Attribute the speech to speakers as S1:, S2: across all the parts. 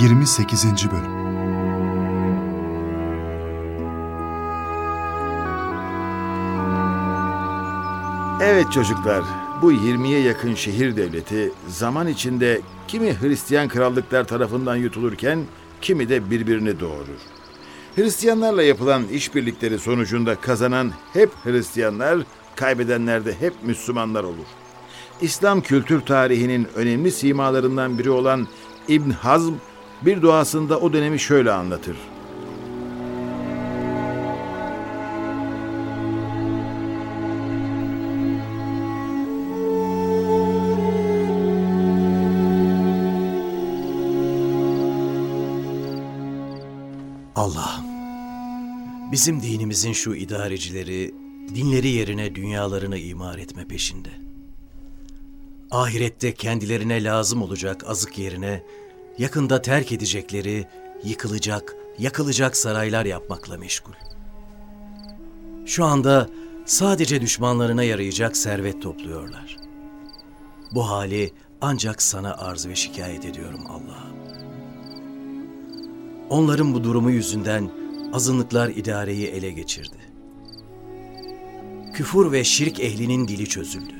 S1: 28. Bölüm
S2: Evet çocuklar, bu 20'ye yakın şehir devleti zaman içinde kimi Hristiyan krallıklar tarafından yutulurken kimi de birbirini doğurur. Hristiyanlarla yapılan işbirlikleri sonucunda kazanan hep Hristiyanlar, kaybedenler de hep Müslümanlar olur. İslam kültür tarihinin önemli simalarından biri olan İbn Hazm bir duasında o dönemi şöyle anlatır.
S3: Allah'ım, bizim dinimizin şu idarecileri dinleri yerine dünyalarını imar etme peşinde. Ahirette kendilerine lazım olacak azık yerine yakında terk edecekleri yıkılacak, yakılacak saraylar yapmakla meşgul. Şu anda sadece düşmanlarına yarayacak servet topluyorlar. Bu hali ancak sana arz ve şikayet ediyorum Allah'ım. Onların bu durumu yüzünden azınlıklar idareyi ele geçirdi. Küfur ve şirk ehlinin dili çözüldü.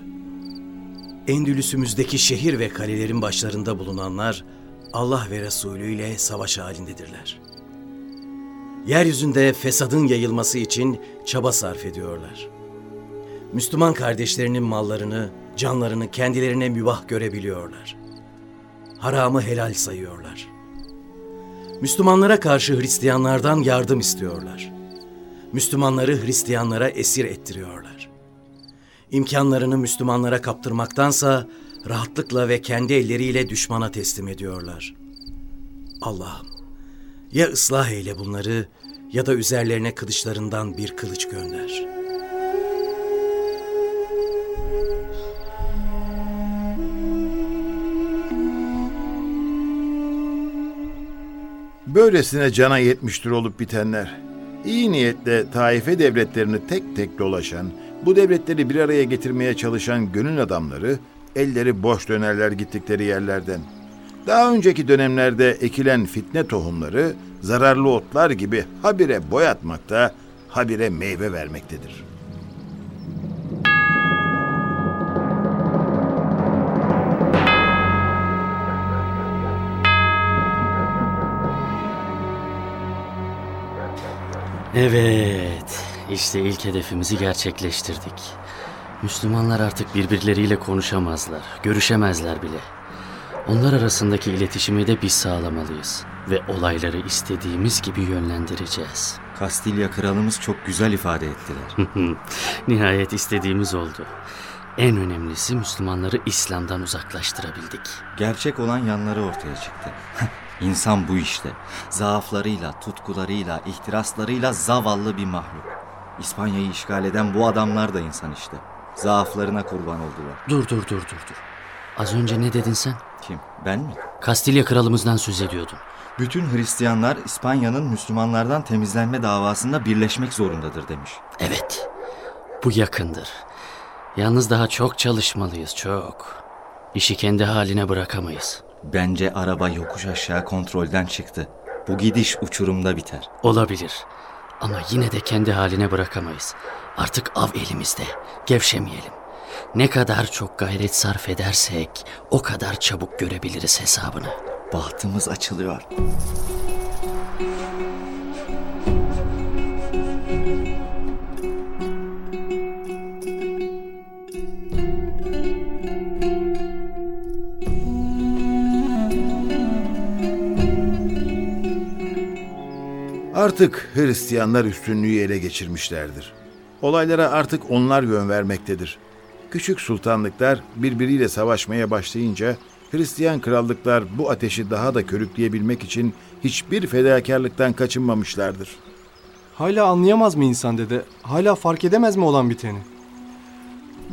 S3: Endülüsümüzdeki şehir ve kalelerin başlarında bulunanlar Allah ve Resulü ile savaş halindedirler. Yeryüzünde fesadın yayılması için çaba sarf ediyorlar. Müslüman kardeşlerinin mallarını, canlarını kendilerine mübah görebiliyorlar. Haramı helal sayıyorlar. Müslümanlara karşı Hristiyanlardan yardım istiyorlar. Müslümanları Hristiyanlara esir ettiriyorlar. İmkanlarını Müslümanlara kaptırmaktansa rahatlıkla ve kendi elleriyle düşmana teslim ediyorlar. Allah'ım ya ıslah eyle bunları ya da üzerlerine kılıçlarından bir kılıç gönder.
S2: Böylesine cana yetmiştir olup bitenler. İyi niyetle taife devletlerini tek tek dolaşan, bu devletleri bir araya getirmeye çalışan gönül adamları elleri boş dönerler gittikleri yerlerden. Daha önceki dönemlerde ekilen fitne tohumları zararlı otlar gibi habire boyatmakta, habire meyve vermektedir.
S4: Evet, işte ilk hedefimizi gerçekleştirdik. Müslümanlar artık birbirleriyle konuşamazlar, görüşemezler bile. Onlar arasındaki iletişimi de biz sağlamalıyız ve olayları istediğimiz gibi yönlendireceğiz.
S5: Kastilya kralımız çok güzel ifade ettiler.
S4: Nihayet istediğimiz oldu. En önemlisi Müslümanları İslam'dan uzaklaştırabildik.
S5: Gerçek olan yanları ortaya çıktı. İnsan bu işte. Zaaflarıyla, tutkularıyla, ihtiraslarıyla zavallı bir mahluk. İspanya'yı işgal eden bu adamlar da insan işte. Zaaflarına kurban oldular.
S4: Dur dur dur dur dur. Az önce ne dedin sen?
S5: Kim? Ben mi?
S4: Kastilya kralımızdan söz ediyordun.
S5: Bütün Hristiyanlar İspanya'nın Müslümanlardan temizlenme davasında birleşmek zorundadır demiş.
S4: Evet. Bu yakındır. Yalnız daha çok çalışmalıyız, çok. İşi kendi haline bırakamayız.
S5: Bence araba yokuş aşağı kontrolden çıktı. Bu gidiş uçurumda biter.
S4: Olabilir. Ama yine de kendi haline bırakamayız. Artık av elimizde. Gevşemeyelim. Ne kadar çok gayret sarf edersek o kadar çabuk görebiliriz hesabını.
S5: Bahtımız açılıyor.
S2: Artık Hristiyanlar üstünlüğü ele geçirmişlerdir. Olaylara artık onlar yön vermektedir. Küçük sultanlıklar birbiriyle savaşmaya başlayınca Hristiyan krallıklar bu ateşi daha da körükleyebilmek için hiçbir fedakarlıktan kaçınmamışlardır.
S6: Hala anlayamaz mı insan dede? Hala fark edemez mi olan biteni?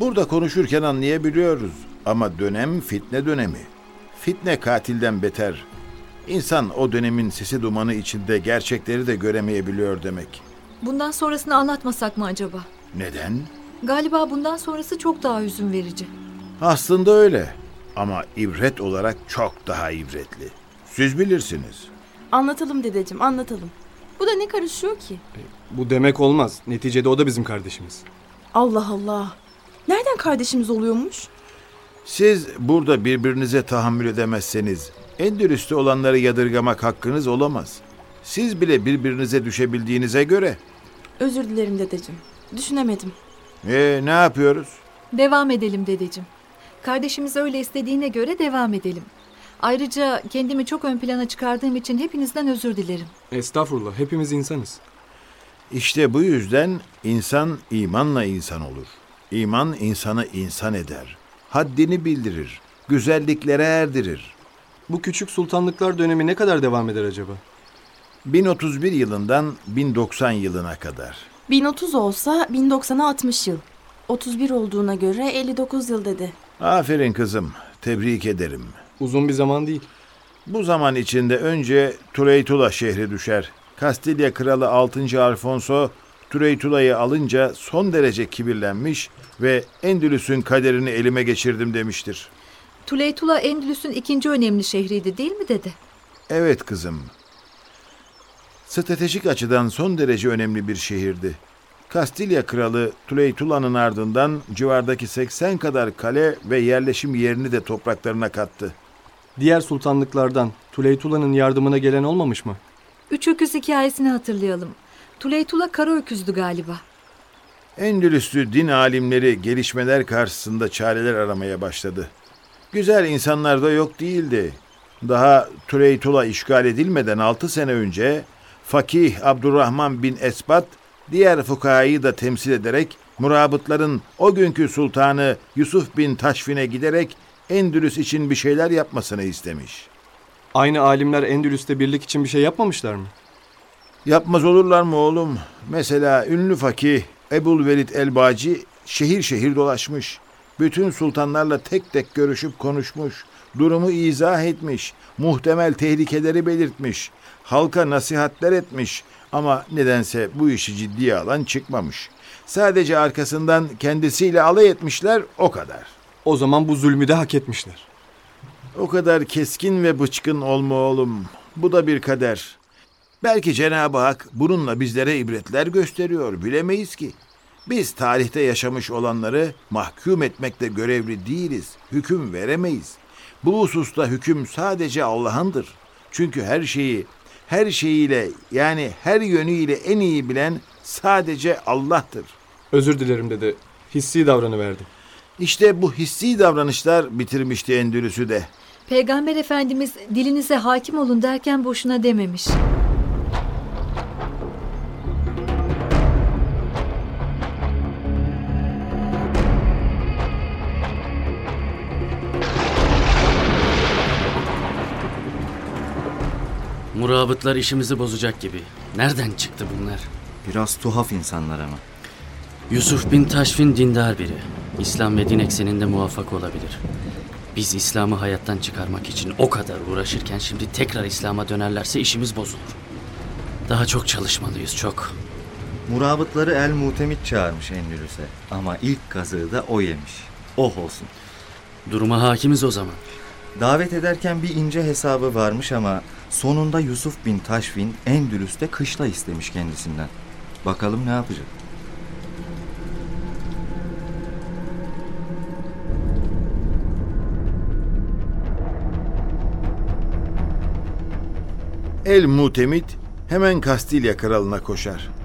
S2: Burada konuşurken anlayabiliyoruz ama dönem fitne dönemi. Fitne katilden beter. İnsan o dönemin sesi dumanı içinde gerçekleri de göremeyebiliyor demek.
S7: Bundan sonrasını anlatmasak mı acaba?
S2: Neden?
S7: Galiba bundan sonrası çok daha hüzün verici.
S2: Aslında öyle ama ibret olarak çok daha ibretli. Siz bilirsiniz.
S1: Anlatalım dedeciğim anlatalım. Bu da ne karışıyor ki?
S6: Bu demek olmaz. Neticede o da bizim kardeşimiz.
S1: Allah Allah. Nereden kardeşimiz oluyormuş?
S2: Siz burada birbirinize tahammül edemezseniz Endülüs'te olanları yadırgamak hakkınız olamaz. Siz bile birbirinize düşebildiğinize göre.
S1: Özür dilerim dedeciğim. Düşünemedim.
S2: E ne yapıyoruz?
S7: Devam edelim dedeciğim. Kardeşimiz öyle istediğine göre devam edelim. Ayrıca kendimi çok ön plana çıkardığım için hepinizden özür dilerim.
S6: Estağfurullah. Hepimiz insanız.
S2: İşte bu yüzden insan imanla insan olur. İman insanı insan eder. Haddini bildirir. Güzelliklere erdirir.
S6: Bu küçük sultanlıklar dönemi ne kadar devam eder acaba?
S2: 1031 yılından 1090 yılına kadar.
S1: 1030 olsa 1090'a 60 yıl. 31 olduğuna göre 59 yıl dedi.
S2: Aferin kızım. Tebrik ederim.
S6: Uzun bir zaman değil.
S2: Bu zaman içinde önce Tureytula şehri düşer. Kastilya kralı 6. Alfonso Tureytula'yı alınca son derece kibirlenmiş ve Endülüs'ün kaderini elime geçirdim demiştir.
S7: Tuleytula Endülüs'ün ikinci önemli şehriydi değil mi dede?
S2: Evet kızım. Stratejik açıdan son derece önemli bir şehirdi. Kastilya kralı Tuleytula'nın ardından civardaki 80 kadar kale ve yerleşim yerini de topraklarına kattı.
S6: Diğer sultanlıklardan Tuleytula'nın yardımına gelen olmamış mı?
S7: Üç öküz hikayesini hatırlayalım. Tuleytula kara öküzdü galiba.
S2: Endülüslü din alimleri gelişmeler karşısında çareler aramaya başladı. Güzel insanlar da yok değildi. Daha Tureytula işgal edilmeden 6 sene önce Fakih Abdurrahman bin Esbat diğer fukahayı da temsil ederek murabıtların o günkü sultanı Yusuf bin Taşfin'e giderek Endülüs için bir şeyler yapmasını istemiş.
S6: Aynı alimler Endülüs'te birlik için bir şey yapmamışlar mı?
S2: Yapmaz olurlar mı oğlum? Mesela ünlü fakih Ebul Velid Elbaci şehir şehir dolaşmış. Bütün sultanlarla tek tek görüşüp konuşmuş. Durumu izah etmiş. Muhtemel tehlikeleri belirtmiş. Halka nasihatler etmiş. Ama nedense bu işi ciddiye alan çıkmamış. Sadece arkasından kendisiyle alay etmişler o kadar.
S6: O zaman bu zulmü de hak etmişler.
S2: O kadar keskin ve bıçkın olma oğlum. Bu da bir kader. Belki Cenab-ı Hak bununla bizlere ibretler gösteriyor. Bilemeyiz ki. Biz tarihte yaşamış olanları mahkum etmekle görevli değiliz. Hüküm veremeyiz. Bu hususta hüküm sadece Allah'ındır. Çünkü her şeyi, her şeyiyle yani her yönüyle en iyi bilen sadece Allah'tır.
S6: Özür dilerim dede. Hissi davranıverdim.
S2: İşte bu hissi davranışlar bitirmişti Endülüs'ü de.
S7: Peygamber Efendimiz dilinize hakim olun derken boşuna dememiş.
S4: Murabıtlar işimizi bozacak gibi. Nereden çıktı bunlar?
S5: Biraz tuhaf insanlar ama.
S4: Yusuf bin Taşfin dindar biri. İslam ve din ekseninde muvaffak olabilir. Biz İslam'ı hayattan çıkarmak için o kadar uğraşırken şimdi tekrar İslam'a dönerlerse işimiz bozulur. Daha çok çalışmalıyız çok.
S5: Murabıtları El Mutemit çağırmış Endülüs'e. Ama ilk kazığı da o yemiş. Oh olsun.
S4: Duruma hakimiz o zaman.
S5: Davet ederken bir ince hesabı varmış ama sonunda Yusuf bin Taşfin Endülüs'te kışla istemiş kendisinden. Bakalım ne yapacak?
S2: El Mutemit hemen Kastilya kralına koşar.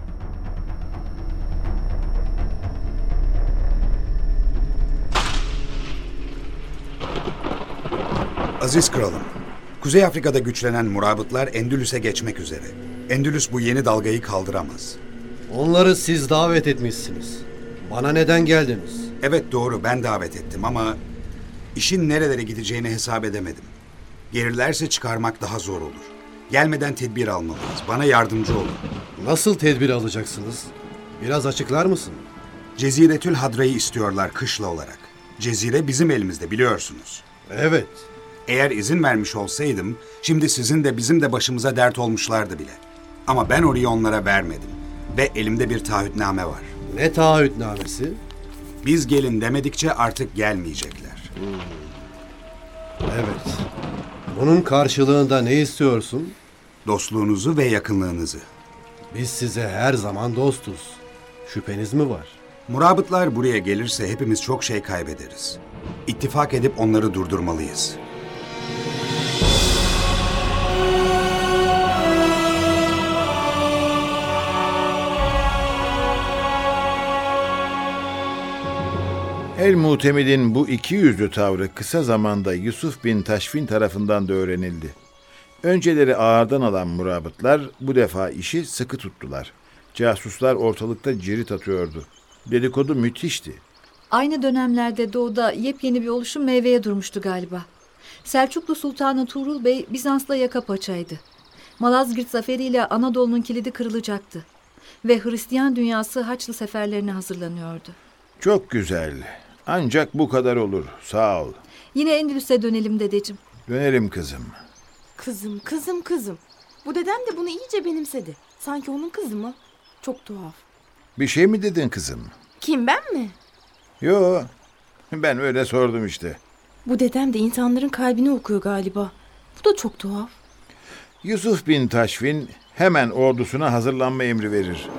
S8: Aziz kralım, Kuzey Afrika'da güçlenen murabıtlar Endülüs'e geçmek üzere. Endülüs bu yeni dalgayı kaldıramaz.
S9: Onları siz davet etmişsiniz. Bana neden geldiniz?
S8: Evet doğru ben davet ettim ama işin nerelere gideceğini hesap edemedim. Gelirlerse çıkarmak daha zor olur. Gelmeden tedbir almalıyız. Bana yardımcı olun.
S9: Nasıl tedbir alacaksınız? Biraz açıklar mısın?
S8: Ceziretül Hadra'yı istiyorlar kışla olarak. Cezire bizim elimizde biliyorsunuz.
S9: Evet.
S8: Eğer izin vermiş olsaydım, şimdi sizin de bizim de başımıza dert olmuşlardı bile. Ama ben orayı onlara vermedim. Ve elimde bir taahhütname var.
S9: Ne taahhütnamesi?
S8: Biz gelin demedikçe artık gelmeyecekler.
S9: Evet. Bunun karşılığında ne istiyorsun?
S8: Dostluğunuzu ve yakınlığınızı.
S9: Biz size her zaman dostuz. Şüpheniz mi var?
S8: Murabıtlar buraya gelirse hepimiz çok şey kaybederiz. İttifak edip onları durdurmalıyız.
S2: El Mutemid'in bu iki yüzlü tavrı kısa zamanda Yusuf bin Taşfin tarafından da öğrenildi. Önceleri ağırdan alan murabıtlar bu defa işi sıkı tuttular. Casuslar ortalıkta cirit atıyordu. Dedikodu müthişti.
S7: Aynı dönemlerde doğuda yepyeni bir oluşum meyveye durmuştu galiba. Selçuklu Sultanı Tuğrul Bey Bizans'la yaka paçaydı. Malazgirt zaferiyle Anadolu'nun kilidi kırılacaktı. Ve Hristiyan dünyası Haçlı seferlerine hazırlanıyordu.
S2: Çok güzel. Ancak bu kadar olur. Sağ ol.
S7: Yine Endülüs'e dönelim dedeciğim.
S2: Dönerim kızım.
S1: Kızım, kızım, kızım. Bu dedem de bunu iyice benimsedi. Sanki onun kızı mı? Çok tuhaf.
S2: Bir şey mi dedin kızım?
S1: Kim ben mi?
S2: Yo. Ben öyle sordum işte.
S1: Bu dedem de insanların kalbini okuyor galiba. Bu da çok tuhaf.
S2: Yusuf bin Taşfin hemen ordusuna hazırlanma emri verir.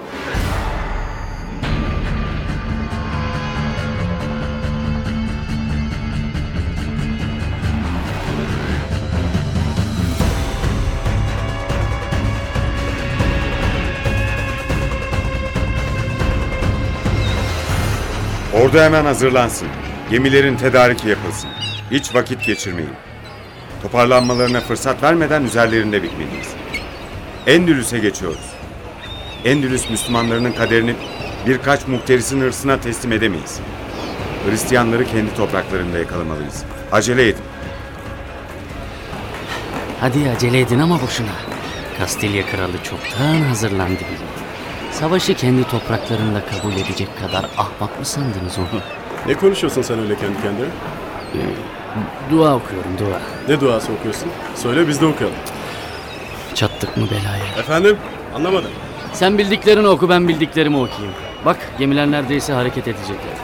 S10: Ordu hemen hazırlansın. Gemilerin tedariki yapılsın. Hiç vakit geçirmeyin. Toparlanmalarına fırsat vermeden üzerlerinde bitmeliyiz. Endülüs'e geçiyoruz. Endülüs Müslümanlarının kaderini birkaç muhterisin hırsına teslim edemeyiz. Hristiyanları kendi topraklarında yakalamalıyız. Acele edin.
S4: Hadi acele edin ama boşuna. Kastilya kralı çoktan hazırlandı bile. Savaşı kendi topraklarında kabul edecek kadar ahmak mı sandınız onu?
S11: Ne konuşuyorsun sen öyle kendi kendine?
S4: Dua okuyorum dua.
S11: Ne duası okuyorsun? Söyle biz de okuyalım.
S4: Çattık mı belaya?
S11: Efendim? Anlamadım.
S4: Sen bildiklerini oku ben bildiklerimi okuyayım. Bak gemiler neredeyse hareket edecekler.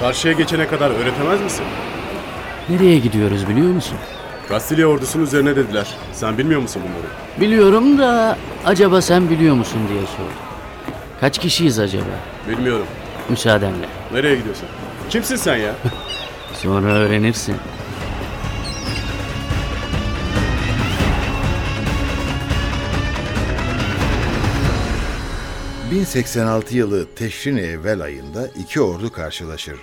S11: Karşıya geçene kadar öğretemez misin?
S4: Nereye gidiyoruz biliyor musun?
S11: Kastilya ordusunun üzerine dediler. Sen bilmiyor musun bunları?
S4: Biliyorum da acaba sen biliyor musun diye sordum. Kaç kişiyiz acaba?
S11: Bilmiyorum.
S4: Müsaadenle.
S11: Nereye gidiyorsun? Kimsin sen ya?
S4: Sonra öğrenirsin.
S2: ...1086 yılı Teşrin-i Evvel ayında iki ordu karşılaşır.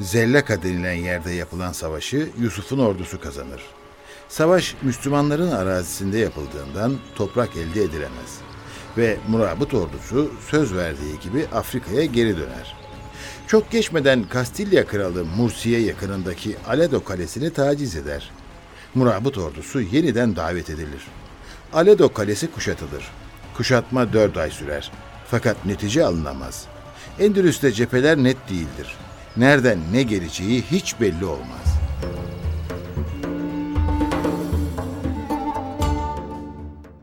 S2: Zellaka denilen yerde yapılan savaşı Yusuf'un ordusu kazanır. Savaş Müslümanların arazisinde yapıldığından toprak elde edilemez. Ve Murabıt ordusu söz verdiği gibi Afrika'ya geri döner. Çok geçmeden Kastilya kralı Mursiye yakınındaki Aledo kalesini taciz eder. Murabıt ordusu yeniden davet edilir. Aledo kalesi kuşatılır. Kuşatma dört ay sürer. Fakat netice alınamaz. Endülüs'te cepheler net değildir. Nereden ne geleceği hiç belli olmaz.